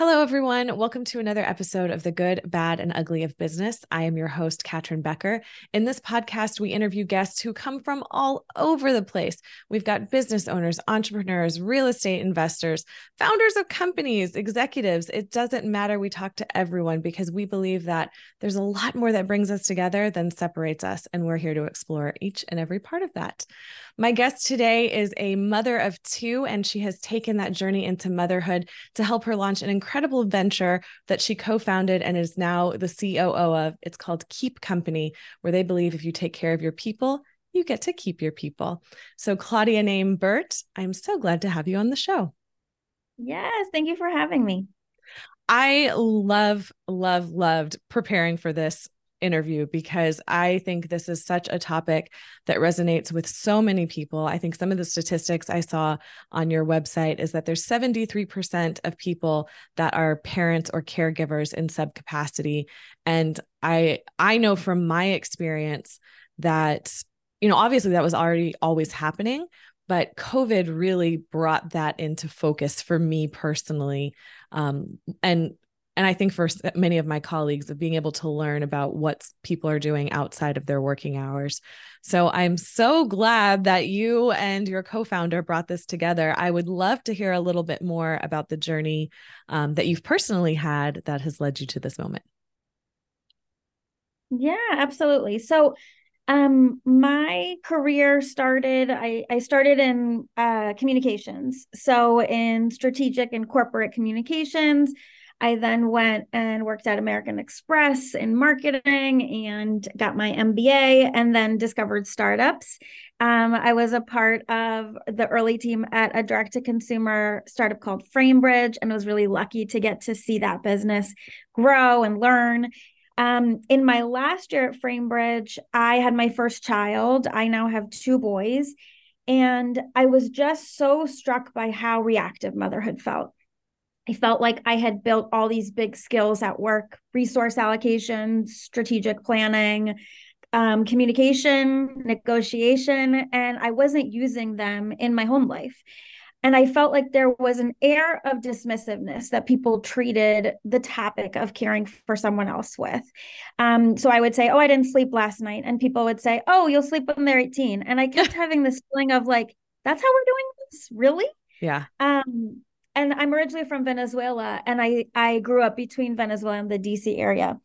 Hello, everyone. Welcome to another episode of The Good, Bad, and Ugly of Business. I am your host, Catryn Becker. In this podcast, we interview guests who come from all over the place. We've got business owners, entrepreneurs, real estate investors, founders of companies, executives. It doesn't matter. We talk to everyone because we believe that there's a lot more that brings us together than separates us. And we're here to explore each and every part of that. My guest today is a mother of two, and she has taken that journey into motherhood to help her launch an incredible venture that she co founded and is now the COO of. It's called Keep Company, where they believe if you take care of your people, you get to keep your people. So, Claudia Naim-Burt, I'm so glad to have you on the show. Yes, thank you for having me. I love, love, loved preparing for this interview because I think this is such a topic that resonates with so many people. I think some of the statistics I saw on your website is that there's 73% of people that are parents or caregivers in subcapacity and I I know from my experience that you know obviously that was already always happening but covid really brought that into focus for me personally um, and and I think for many of my colleagues of being able to learn about what people are doing outside of their working hours. So I'm so glad that you and your co-founder brought this together. I would love to hear a little bit more about the journey um, that you've personally had that has led you to this moment. Yeah, absolutely. So um my career started i i started in uh communications so in strategic and corporate communications I then went and worked at American Express in marketing and got my MBA and then discovered startups. Um, I was a part of the early team at a direct to consumer startup called Framebridge and was really lucky to get to see that business grow and learn. Um, in my last year at Framebridge, I had my first child. I now have two boys. And I was just so struck by how reactive motherhood felt. I felt like I had built all these big skills at work resource allocation, strategic planning, um, communication, negotiation, and I wasn't using them in my home life. And I felt like there was an air of dismissiveness that people treated the topic of caring for someone else with. Um, so I would say, Oh, I didn't sleep last night. And people would say, Oh, you'll sleep when they're 18. And I kept having this feeling of like, That's how we're doing this? Really? Yeah. Um, and I'm originally from Venezuela and I I grew up between Venezuela and the DC area.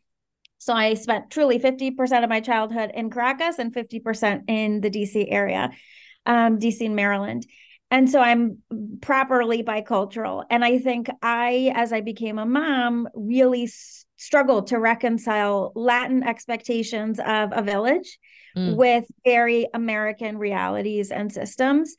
So I spent truly 50% of my childhood in Caracas and 50% in the DC area, um, DC and Maryland. And so I'm properly bicultural. And I think I, as I became a mom, really struggled to reconcile Latin expectations of a village mm. with very American realities and systems.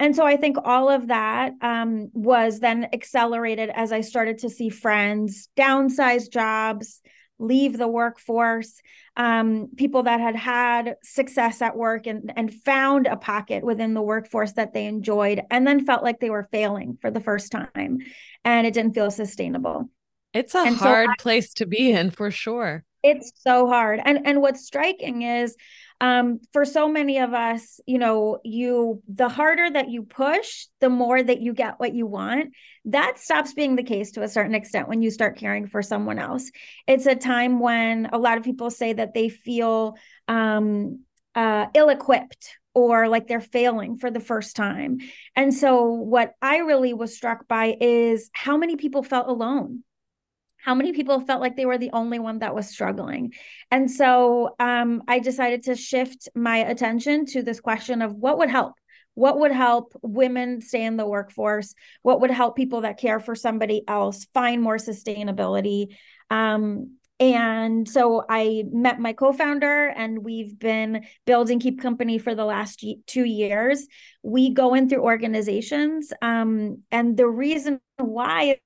And so I think all of that um, was then accelerated as I started to see friends downsize jobs, leave the workforce, um, people that had had success at work and, and found a pocket within the workforce that they enjoyed, and then felt like they were failing for the first time and it didn't feel sustainable. It's a and hard so I, place to be in for sure. It's so hard. And and what's striking is um, for so many of us, you know, you the harder that you push, the more that you get what you want. That stops being the case to a certain extent when you start caring for someone else. It's a time when a lot of people say that they feel um, uh, ill equipped or like they're failing for the first time. And so, what I really was struck by is how many people felt alone how many people felt like they were the only one that was struggling and so um, i decided to shift my attention to this question of what would help what would help women stay in the workforce what would help people that care for somebody else find more sustainability um, and so I met my co founder, and we've been building Keep Company for the last two years. We go in through organizations. Um, and the reason why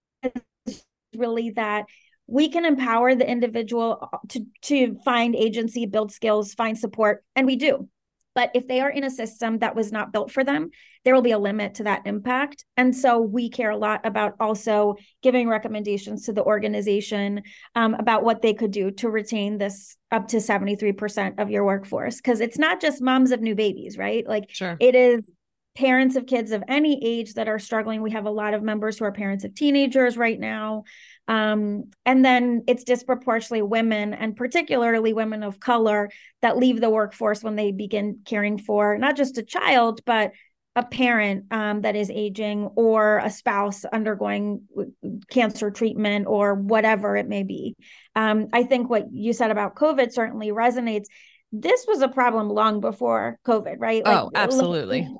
really that we can empower the individual uh, to to find agency build skills find support and we do. But if they are in a system that was not built for them there will be a limit to that impact. And so we care a lot about also giving recommendations to the organization um, about what they could do to retain this up to 73% of your workforce. Because it's not just moms of new babies right? Like sure. it is parents of kids of any age that are struggling. We have a lot of members who are parents of teenagers right now. Um, and then it's disproportionately women and particularly women of color that leave the workforce when they begin caring for not just a child, but a parent um, that is aging or a spouse undergoing cancer treatment or whatever it may be. Um, I think what you said about COVID certainly resonates. This was a problem long before COVID, right? Like, oh, absolutely.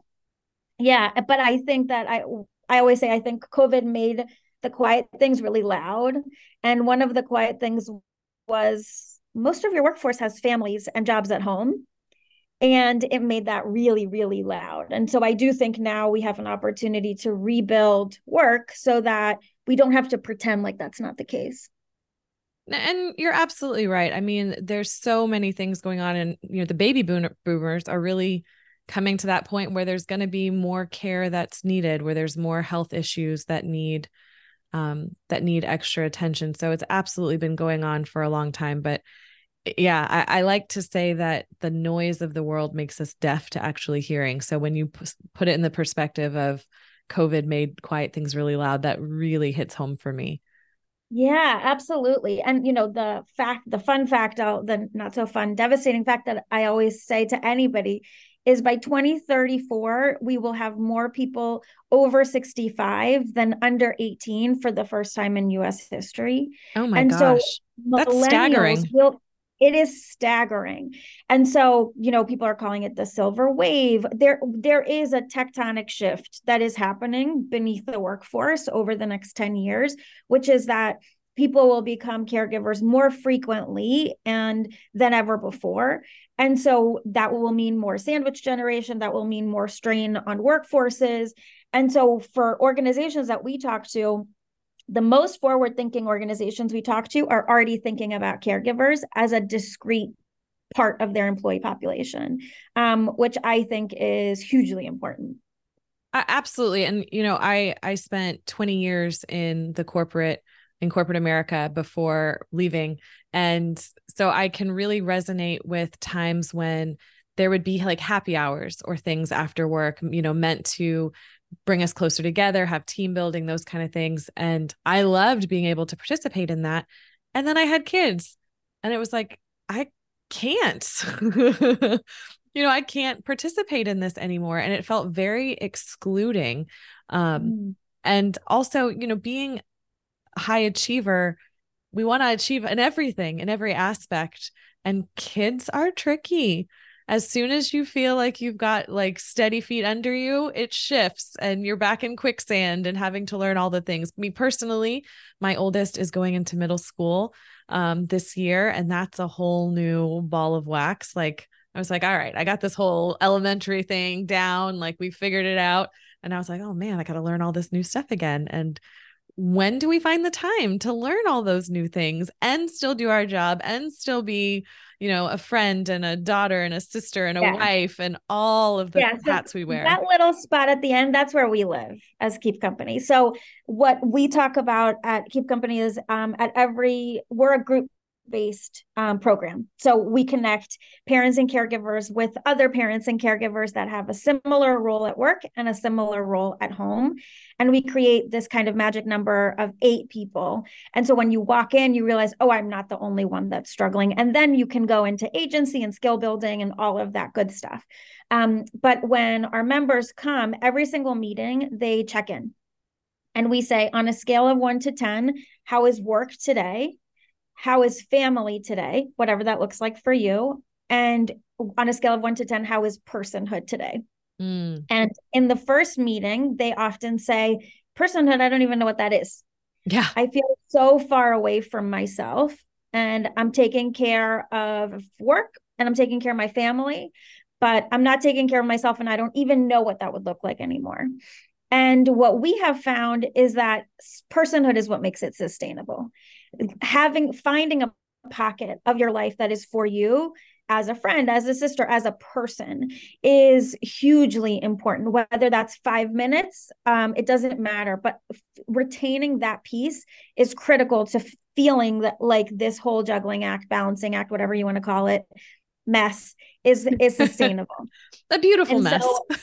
Yeah, but I think that I I always say I think COVID made the quiet things really loud, and one of the quiet things was most of your workforce has families and jobs at home. And it made that really really loud. And so i do think now we have an opportunity to rebuild work so that we don't have to pretend like that's not the case. And you're absolutely right. I mean there's so many things going on and you know the baby boomers are really coming to that point where there's going to be more care that's needed where there's more health issues that need um, that need extra attention. So it's absolutely been going on for a long time but yeah I, I, like to say that the noise of the world makes us deaf to actually hearing. So when you p- put it in the perspective of covid made quiet things really loud that really hits home for me. Yeah absolutely. And you know the fact the fun fact the not so fun devastating fact that i always say to anybody is by 2034 we will have more people over 65 than under 18 for the first time in US history. Oh my and gosh. So That's staggering. Will, it is staggering. And so, you know, people are calling it the silver wave. There there is a tectonic shift that is happening beneath the workforce over the next 10 years, which is that people will become caregivers more frequently and than ever before. And so that will mean more sandwich generation, that will mean more strain on workforces. And so for organizations that we talk to, the most forward thinking organizations we talk to are already thinking about caregivers as a discrete part of their employee population, um, which I think is hugely important. absolutely, and you know, I I spent 20 years in the corporate in corporate America before leaving, and so I can really resonate with times when there would be like happy hours or things after work, you know, meant to bring us closer together, have team building, those kind of things. And I loved being able to participate in that. And then I had kids, and it was like, I can't. you know, I can't participate in this anymore. And it felt very excluding. Um, mm. And also, you know, being high achiever, we want to achieve in everything, in every aspect. And kids are tricky as soon as you feel like you've got like steady feet under you, it shifts and you're back in quicksand and having to learn all the things. Me personally, my oldest is going into middle school um, this year, and that's a whole new ball of wax. Like, I was like, all right, I got this whole elementary thing down. Like, we figured it out. And I was like, oh man, I got to learn all this new stuff again. And when do we find the time to learn all those new things and still do our job and still be you know a friend and a daughter and a sister and a yeah. wife and all of the yeah, hats we wear that little spot at the end that's where we live as keep company so what we talk about at keep company is um, at every we're a group based um, program. So we connect parents and caregivers with other parents and caregivers that have a similar role at work and a similar role at home. And we create this kind of magic number of eight people. And so when you walk in, you realize, oh, I'm not the only one that's struggling. And then you can go into agency and skill building and all of that good stuff. Um, but when our members come, every single meeting, they check in. And we say, on a scale of one to 10, how is work today? How is family today, whatever that looks like for you? And on a scale of one to 10, how is personhood today? Mm. And in the first meeting, they often say, personhood, I don't even know what that is. Yeah. I feel so far away from myself and I'm taking care of work and I'm taking care of my family, but I'm not taking care of myself and I don't even know what that would look like anymore. And what we have found is that personhood is what makes it sustainable having finding a pocket of your life that is for you as a friend, as a sister, as a person is hugely important. Whether that's five minutes, um, it doesn't matter. But f- retaining that piece is critical to feeling that like this whole juggling act, balancing act, whatever you want to call it, mess is is sustainable. a beautiful and mess. So,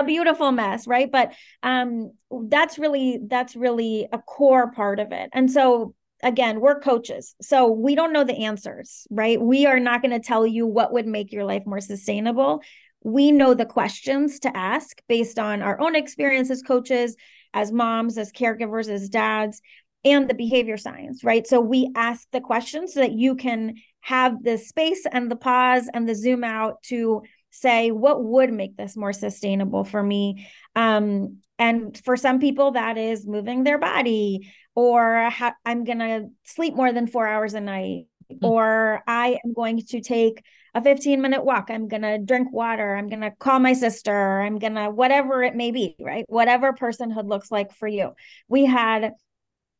a beautiful mess right but um that's really that's really a core part of it and so again we're coaches so we don't know the answers right? We are not going to tell you what would make your life more sustainable. We know the questions to ask based on our own experience as coaches as moms as caregivers as dads and the behavior science right? So we ask the questions so that you can have the space and the pause and the zoom out to say what would make this more sustainable for me? Um, and for some people that is moving their body or ha- i'm going to sleep more than 4 hours a night mm-hmm. or i am going to take a 15 minute walk i'm going to drink water i'm going to call my sister i'm going to whatever it may be right whatever personhood looks like for you we had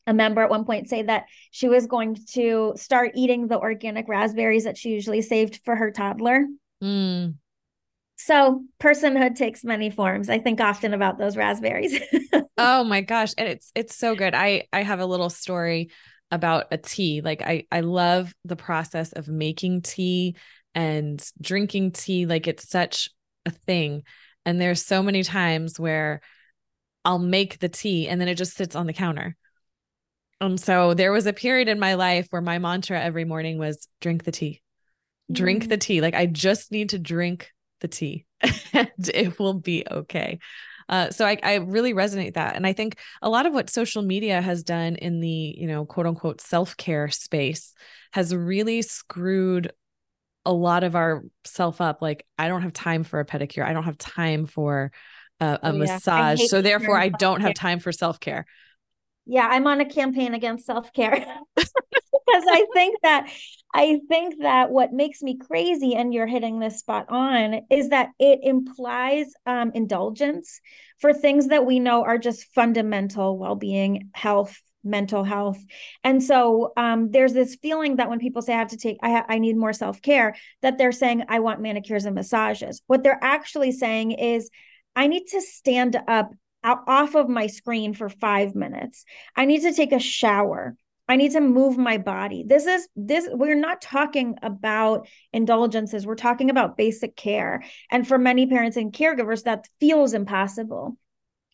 a member at one point say that she was going to start eating the organic raspberries that she usually saved for her toddler mm. So personhood takes many forms. I think often about those raspberries. oh my gosh, and it's it's so good. I I have a little story about a tea. Like I I love the process of making tea and drinking tea like it's such a thing. And there's so many times where I'll make the tea and then it just sits on the counter. And so there was a period in my life where my mantra every morning was drink the tea. Drink mm. the tea. Like I just need to drink the tea and it will be okay. Uh, so I, I really resonate that. And I think a lot of what social media has done in the, you know, quote unquote self-care space has really screwed a lot of our self up. Like, I don't have time for a pedicure. I don't have time for a, a oh, yeah. massage. So therefore I don't have time for self-care. Yeah, I'm on a campaign against self-care. because I think that I think that what makes me crazy, and you're hitting this spot on, is that it implies um, indulgence for things that we know are just fundamental well-being, health, mental health. And so um, there's this feeling that when people say I have to take, I, ha- I need more self care, that they're saying I want manicures and massages. What they're actually saying is I need to stand up out, off of my screen for five minutes. I need to take a shower. I need to move my body. This is this we're not talking about indulgences. We're talking about basic care. And for many parents and caregivers that feels impossible.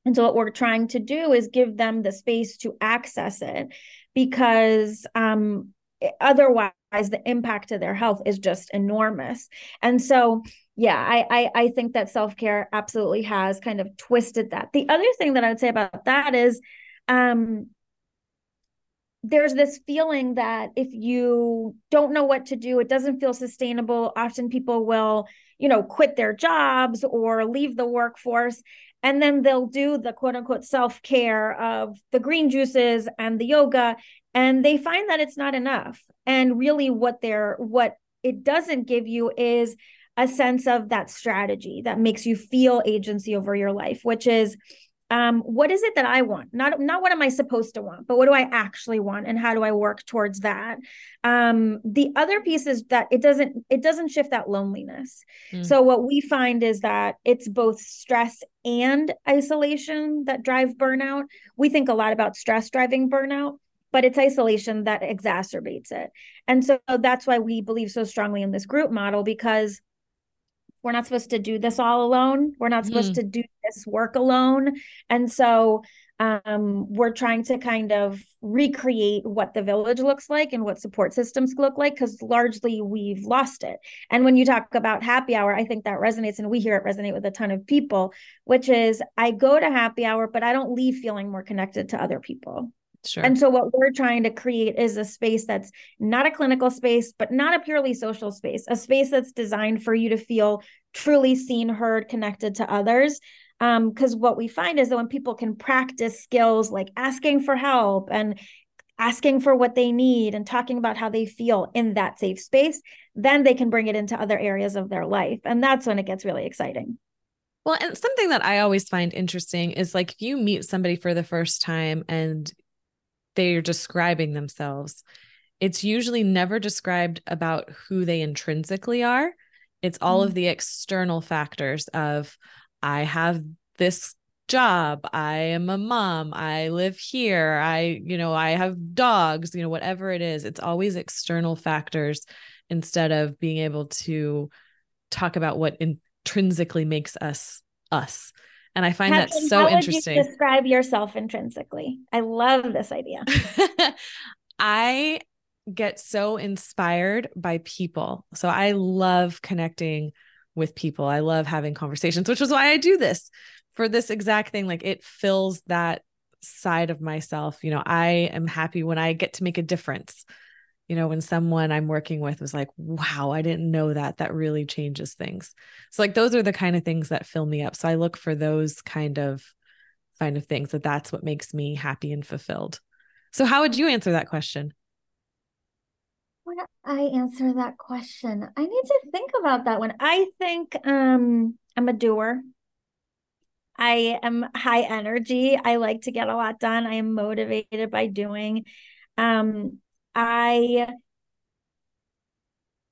And so what we're trying to do is give them the space to access it because um otherwise the impact to their health is just enormous. And so yeah, I, I I think that self-care absolutely has kind of twisted that. The other thing that I would say about that is um there's this feeling that if you don't know what to do, it doesn't feel sustainable. Often people will, you know, quit their jobs or leave the workforce. And then they'll do the quote unquote self care of the green juices and the yoga. And they find that it's not enough. And really, what they're, what it doesn't give you is a sense of that strategy that makes you feel agency over your life, which is, um, what is it that I want? Not not what am I supposed to want, but what do I actually want, and how do I work towards that? Um, the other piece is that it doesn't it doesn't shift that loneliness. Mm. So what we find is that it's both stress and isolation that drive burnout. We think a lot about stress driving burnout, but it's isolation that exacerbates it. And so that's why we believe so strongly in this group model because we're not supposed to do this all alone. We're not supposed mm. to do this work alone. And so um, we're trying to kind of recreate what the village looks like and what support systems look like because largely we've lost it. And when you talk about happy hour, I think that resonates, and we hear it resonate with a ton of people, which is I go to happy hour, but I don't leave feeling more connected to other people. Sure. And so what we're trying to create is a space that's not a clinical space, but not a purely social space, a space that's designed for you to feel truly seen, heard, connected to others. Because um, what we find is that when people can practice skills like asking for help and asking for what they need and talking about how they feel in that safe space, then they can bring it into other areas of their life. And that's when it gets really exciting. Well, and something that I always find interesting is like if you meet somebody for the first time and they're describing themselves, it's usually never described about who they intrinsically are. It's all mm-hmm. of the external factors of I have this job, I am a mom, I live here, I, you know, I have dogs, you know, whatever it is, it's always external factors instead of being able to talk about what intrinsically makes us us. And I find that so interesting. You describe yourself intrinsically. I love this idea. I get so inspired by people. So I love connecting with people. I love having conversations, which is why I do this for this exact thing. Like it fills that side of myself. You know, I am happy when I get to make a difference. You know, when someone I'm working with was like, wow, I didn't know that. That really changes things. So, like, those are the kind of things that fill me up. So, I look for those kind of kind of things that that's what makes me happy and fulfilled. So, how would you answer that question? When I answer that question, I need to think about that one. I think um, I'm a doer. I am high energy. I like to get a lot done. I am motivated by doing. Um, I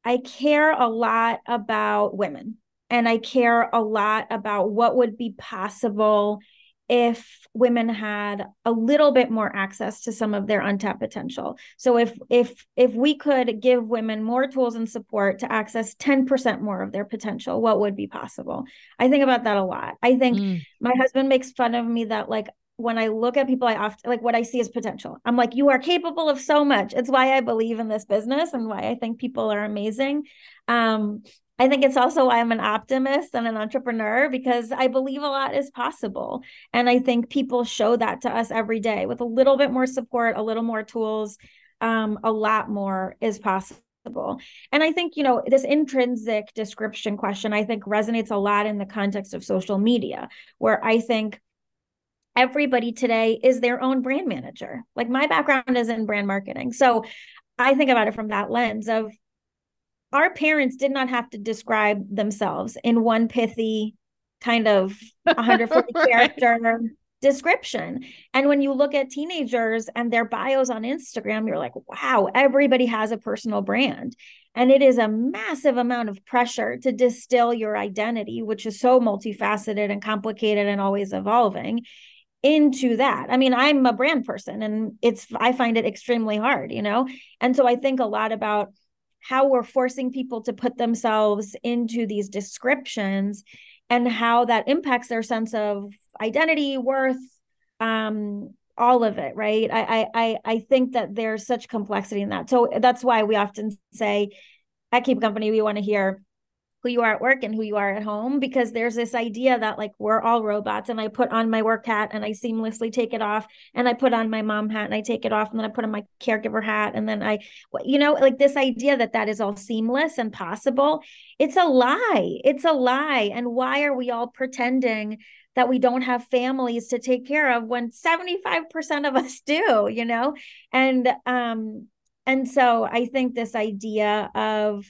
I care a lot about women and I care a lot about what would be possible if women had a little bit more access to some of their untapped potential. So if if if we could give women more tools and support to access 10% more of their potential what would be possible? I think about that a lot. I think mm. my husband makes fun of me that like when I look at people, I often like what I see is potential. I'm like, you are capable of so much. It's why I believe in this business and why I think people are amazing. Um, I think it's also why I'm an optimist and an entrepreneur because I believe a lot is possible. And I think people show that to us every day with a little bit more support, a little more tools, um, a lot more is possible. And I think, you know, this intrinsic description question, I think resonates a lot in the context of social media, where I think everybody today is their own brand manager. Like my background is in brand marketing. So I think about it from that lens of our parents did not have to describe themselves in one pithy kind of 140 character description. And when you look at teenagers and their bios on Instagram, you're like, wow, everybody has a personal brand. And it is a massive amount of pressure to distill your identity, which is so multifaceted and complicated and always evolving into that. I mean, I'm a brand person and it's I find it extremely hard, you know. And so I think a lot about how we're forcing people to put themselves into these descriptions and how that impacts their sense of identity, worth, um, all of it, right? I I I think that there's such complexity in that. So that's why we often say at Keep Company, we want to hear who you are at work and who you are at home because there's this idea that like we're all robots and I put on my work hat and I seamlessly take it off and I put on my mom hat and I take it off and then I put on my caregiver hat and then I you know like this idea that that is all seamless and possible it's a lie it's a lie and why are we all pretending that we don't have families to take care of when 75% of us do you know? And um and so I think this idea of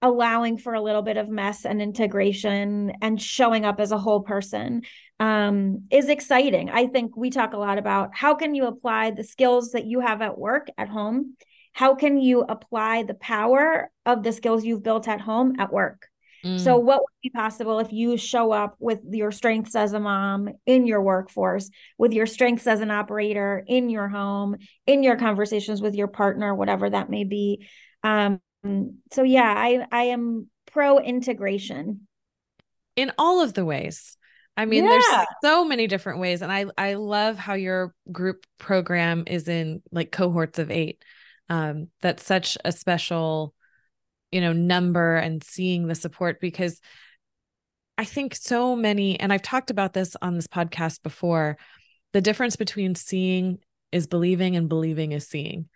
allowing for a little bit of mess and integration and showing up as a whole person um, is exciting. I think we talk a lot about how can you apply the skills that you have at work at home? How can you apply the power of the skills you've built at home at work? Mm. So, what would be possible if you show up with your strengths as a mom in your workforce, with your strengths as an operator in your home, in your conversations with your partner, whatever that may be? Um, so yeah, I I am pro integration in all of the ways. I mean, yeah. there's so many different ways, and I I love how your group program is in like cohorts of eight. Um, that's such a special, you know, number and seeing the support because I think so many, and I've talked about this on this podcast before. The difference between seeing is believing and believing is seeing.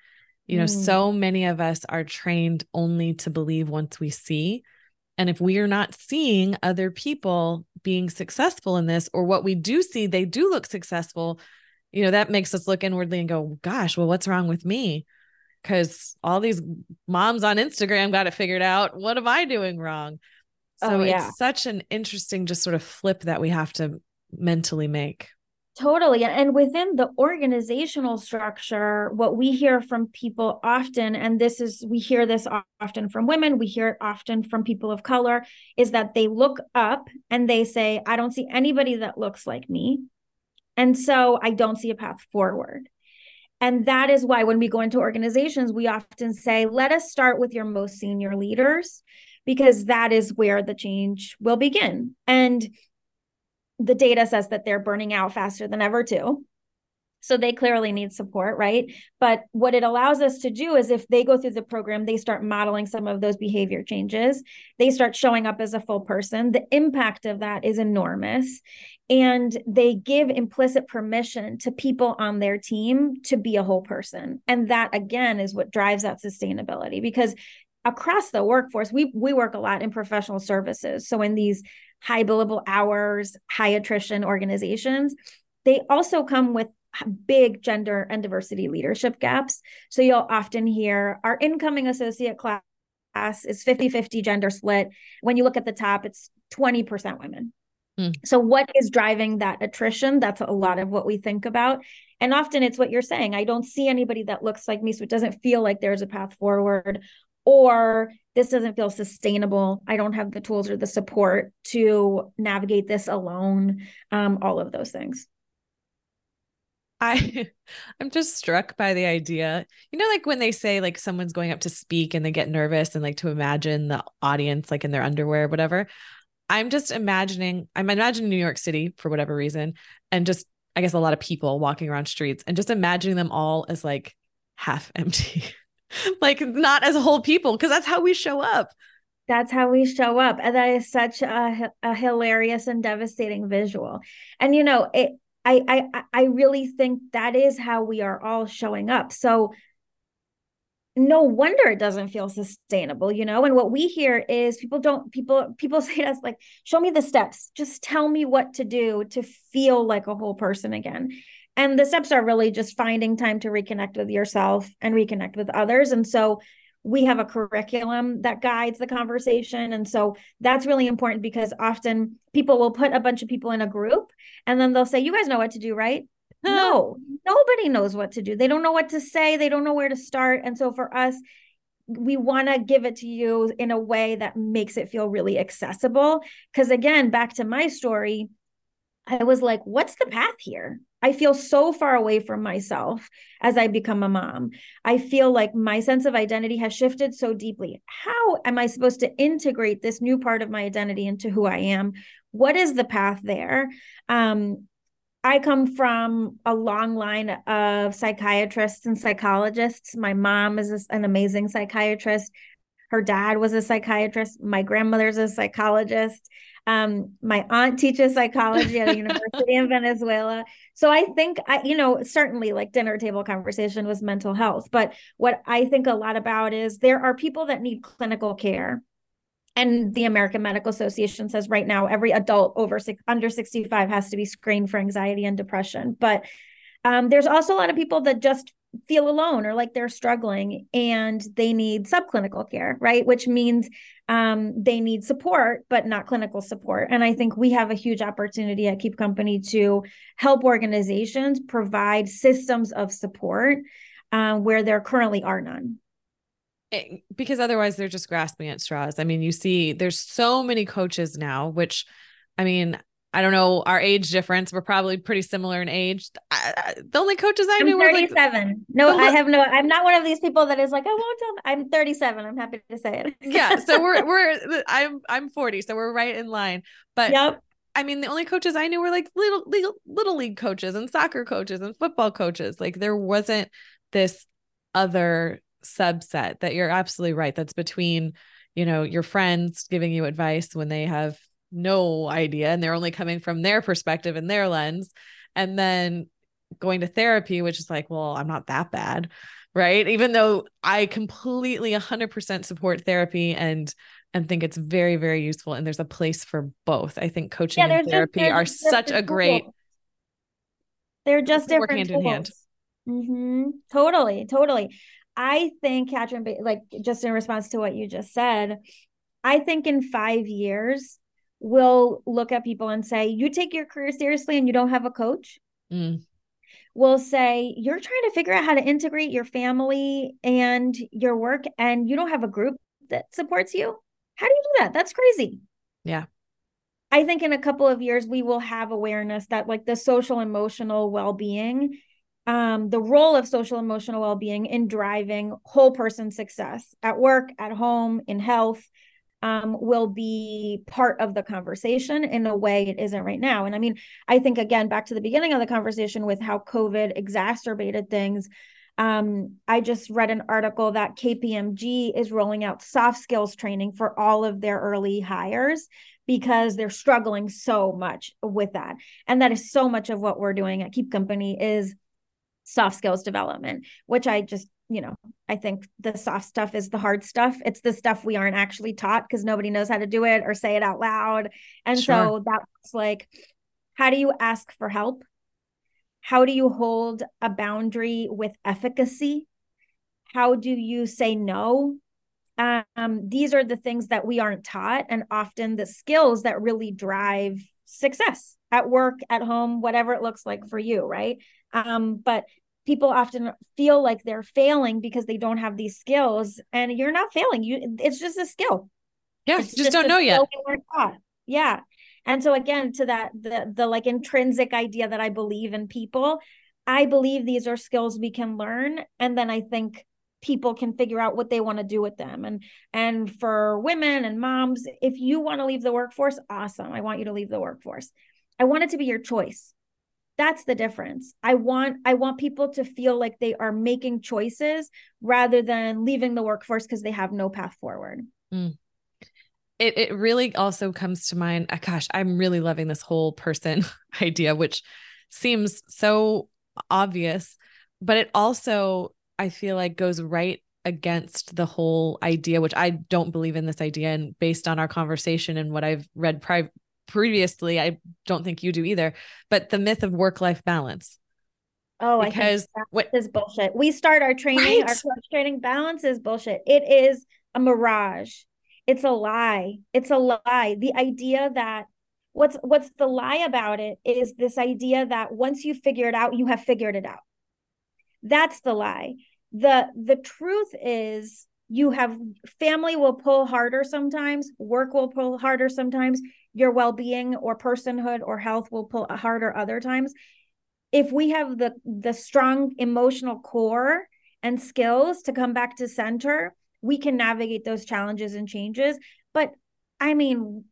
You know, mm. so many of us are trained only to believe once we see. And if we are not seeing other people being successful in this, or what we do see, they do look successful, you know, that makes us look inwardly and go, gosh, well, what's wrong with me? Because all these moms on Instagram got it figured out. What am I doing wrong? So oh, yeah. it's such an interesting, just sort of flip that we have to mentally make. Totally. And within the organizational structure, what we hear from people often, and this is, we hear this often from women, we hear it often from people of color, is that they look up and they say, I don't see anybody that looks like me. And so I don't see a path forward. And that is why when we go into organizations, we often say, let us start with your most senior leaders, because that is where the change will begin. And the data says that they're burning out faster than ever too so they clearly need support, right? But what it allows us to do is if they go through the program, they start modeling some of those behavior changes. They start showing up as a full person. The impact of that is enormous. And they give implicit permission to people on their team to be a whole person. And that, again, is what drives that sustainability because across the workforce, we, we work a lot in professional services. So in these high billable hours, high attrition organizations, they also come with big gender and diversity leadership gaps. So you'll often hear our incoming associate class is 50 50 gender split. When you look at the top, it's 20% women. Mm. So, what is driving that attrition? That's a lot of what we think about. And often it's what you're saying. I don't see anybody that looks like me. So, it doesn't feel like there's a path forward, or this doesn't feel sustainable. I don't have the tools or the support to navigate this alone. Um, all of those things. I I'm just struck by the idea. You know, like when they say like someone's going up to speak and they get nervous and like to imagine the audience like in their underwear, or whatever. I'm just imagining, I'm imagining New York City for whatever reason, and just I guess a lot of people walking around streets and just imagining them all as like half empty. like not as a whole people, because that's how we show up. That's how we show up. And that is such a, a hilarious and devastating visual. And you know, it I, I I really think that is how we are all showing up. So no wonder it doesn't feel sustainable, you know? And what we hear is people don't people people say to us like, show me the steps. Just tell me what to do to feel like a whole person again. And the steps are really just finding time to reconnect with yourself and reconnect with others. And so we have a curriculum that guides the conversation. And so that's really important because often people will put a bunch of people in a group and then they'll say, You guys know what to do, right? no, nobody knows what to do. They don't know what to say, they don't know where to start. And so for us, we want to give it to you in a way that makes it feel really accessible. Because again, back to my story, I was like, what's the path here? I feel so far away from myself as I become a mom. I feel like my sense of identity has shifted so deeply. How am I supposed to integrate this new part of my identity into who I am? What is the path there? Um, I come from a long line of psychiatrists and psychologists. My mom is an amazing psychiatrist. Her dad was a psychiatrist. My grandmother's a psychologist. Um, my aunt teaches psychology at a university in Venezuela. So I think I, you know, certainly like dinner table conversation was mental health. But what I think a lot about is there are people that need clinical care. And the American Medical Association says right now every adult over six, under 65 has to be screened for anxiety and depression. But um, there's also a lot of people that just feel alone or like they're struggling and they need subclinical care, right? Which means um, they need support, but not clinical support. And I think we have a huge opportunity at Keep Company to help organizations provide systems of support uh, where there currently are none eh, because otherwise they're just grasping at straws. I mean, you see, there's so many coaches now, which I mean, I don't know our age difference. We're probably pretty similar in age. I, I, the only coaches I I'm knew 37. were like no, I have no. I'm not one of these people that is like, oh, I won't tell. Them. I'm 37. I'm happy to say it. yeah, so we're we're I'm I'm 40, so we're right in line. But yep. I mean, the only coaches I knew were like little little little league coaches and soccer coaches and football coaches. Like there wasn't this other subset that you're absolutely right. That's between you know your friends giving you advice when they have no idea and they're only coming from their perspective and their lens. And then going to therapy which is like well i'm not that bad right? Even though i completely 100% support therapy and and think it's very very useful and there's a place for both. I think coaching yeah, and therapy just, are such a great they're just different hand tools. in hand. mm-hmm. totally totally. I think Catryn like just in response to what you just said i think in five years will look at people and say, You take your career seriously and you don't have a coach. Mm. Will say, You're trying to figure out how to integrate your family and your work, and you don't have a group that supports you. How do you do that? That's crazy. Yeah. I think in a couple of years, we will have awareness that, like, the social emotional well being, um, the role of social emotional well being in driving whole person success at work, at home, in health, um, will be part of the conversation in a way it isn't right now. And I mean, I think again, back to the beginning of the conversation with how COVID exacerbated things. Um, I just read an article that KPMG is rolling out soft skills training for all of their early hires because they're struggling so much with that. And that is so much of what we're doing at Keep Company is soft skills development, which I just you know, I think the soft stuff is the hard stuff. It's the stuff we aren't actually taught because nobody knows how to do it or say it out loud. And sure. so that's like, how do you ask for help? How do you hold a boundary with efficacy? How do you say no? Um, these are the things that we aren't taught, and often the skills that really drive success at work, at home, whatever it looks like for you, right? Um, but people often feel like they're failing because they don't have these skills and you're not failing you it's just a skill. Yeah it's just, just don't know yet. yeah. And so again to that the the like intrinsic idea that i believe in people i believe these are skills we can learn and then i think people can figure out what they want to do with them. And and for women and moms if you want to leave the workforce awesome i want you to leave the workforce. I want it to be your choice that's the difference i want i want people to feel like they are making choices rather than leaving the workforce because they have no path forward mm. it, it really also comes to mind uh, gosh i'm really loving this whole person idea which seems so obvious but it also i feel like goes right against the whole idea which i don't believe in this idea and based on our conversation and what i've read pri- previously i don't think you do either but the myth of work life balance. Oh because what is bullshit. We start our training right? our coach training balance is bullshit. It is a mirage. It's a lie. It's a lie. The idea that what's what's the lie about it is this idea that once you figure it out you have figured it out. That's the lie. The the truth is you have family will pull harder sometimes work will pull harder sometimes your well-being or personhood or health will pull harder other times. If we have the the strong emotional core and skills to come back to center we can navigate those challenges and changes. But i mean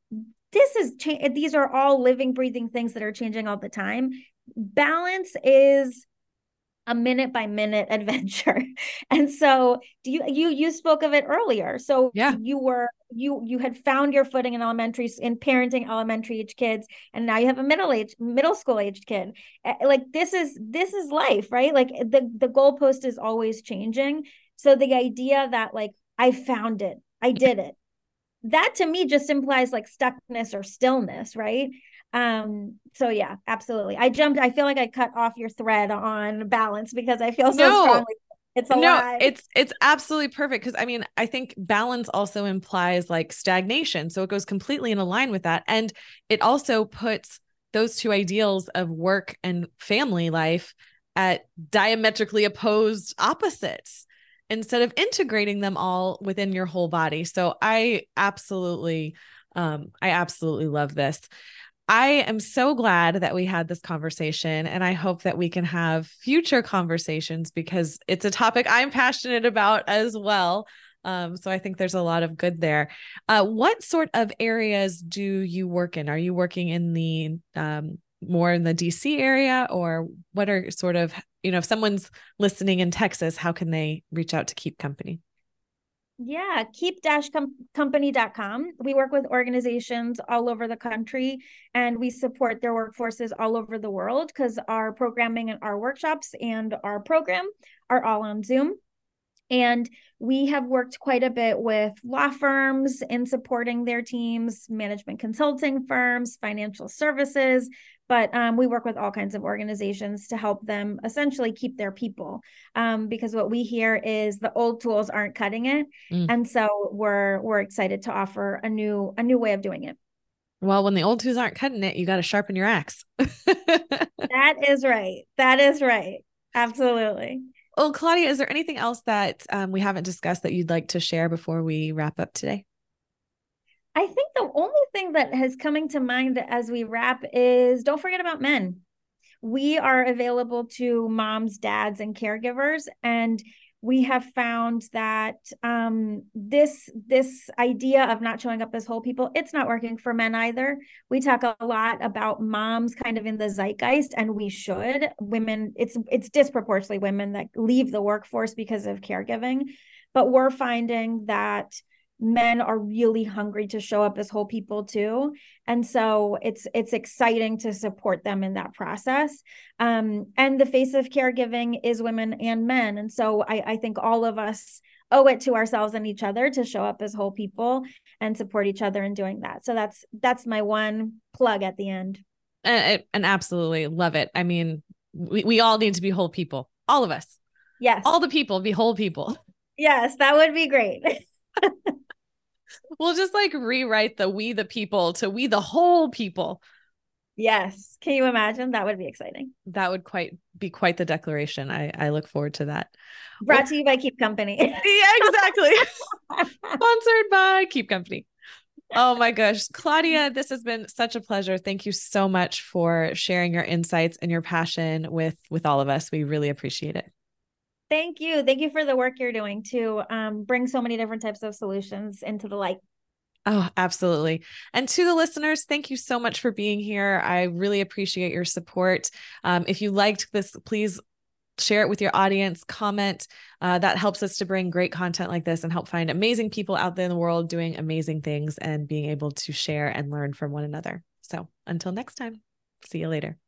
this is cha- these are all living breathing things that are changing all the time. Balance is a minute by minute adventure. And so do you you you spoke of it earlier. So yeah. you were you you had found your footing in elementary in parenting elementary age kids and now you have a middle age middle school aged kid. Eh, like this is this is life right? Like the the goalpost is always changing. So the idea that like i found it i did it that to me just implies like stuckness or stillness right um so yeah absolutely. I jumped i feel like i cut off your thread on balance because i feel so no, strongly it's a no lie. it's it's absolutely perfect because i mean i think balance also implies like stagnation so it goes completely in line with that and it also puts those two ideals of work and family life at diametrically opposed opposites instead of integrating them all within your whole body so i absolutely um i absolutely love this I am so glad that we had this conversation, and I hope that we can have future conversations because it's a topic I'm passionate about as well. Um, so I think there's a lot of good there. Uh, what sort of areas do you work in? Are you working in the um, more in the DC area, or what are sort of you know if someone's listening in Texas, how can they reach out to Keep Company? Yeah, keep-company.com. We work with organizations all over the country and we support their workforces all over the world because our programming and our workshops and our program are all on Zoom. And we have worked quite a bit with law firms in supporting their teams, management consulting firms, financial services, but um, we work with all kinds of organizations to help them essentially keep their people um, because what we hear is the old tools aren't cutting it. Mm. and so we're we're excited to offer a new a new way of doing it. Well when the old tools aren't cutting it you got to sharpen your axe. That is right. That is right. Absolutely. Well claudia is there anything else that um, we haven't discussed that you'd like to share before we wrap up today I think the only thing that has coming to mind as we wrap is don't forget about men. We are available to moms, dads, and caregivers. And we have found that um, this this idea of not showing up as whole people it's not working for men either we talk a lot about moms kind of in the zeitgeist and we should women it's it's disproportionately women that leave the workforce because of caregiving but we're finding that men are really hungry to show up as whole people too. And so it's it's exciting to support them in that process. Um, and the face of caregiving is women and men. And so I, I think all of us owe it to ourselves and each other to show up as whole people and support each other in doing that. So that's that's my one plug at the end. And, and absolutely love it. I mean we, we all need to be whole people. All of us. Yes. All the people be whole people. Yes that would be great we'll just like rewrite the we the people to we the whole people. Yes. Can you imagine? That would be exciting. That would quite be quite the declaration. I, I look forward to that. Brought well, to you by Keep Company. yeah, exactly. Sponsored by Keep Company. Oh my gosh. Claudia, this has been such a pleasure. Thank you so much for sharing your insights and your passion with with all of us. We really appreciate it. Thank you. Thank you for the work you're doing to um, bring so many different types of solutions into the light. Oh, absolutely. And to the listeners, thank you so much for being here. I really appreciate your support. Um, if you liked this, please share it with your audience, comment. Uh, that helps us to bring great content like this and help find amazing people out there in the world doing amazing things and being able to share and learn from one another. So until next time, see you later.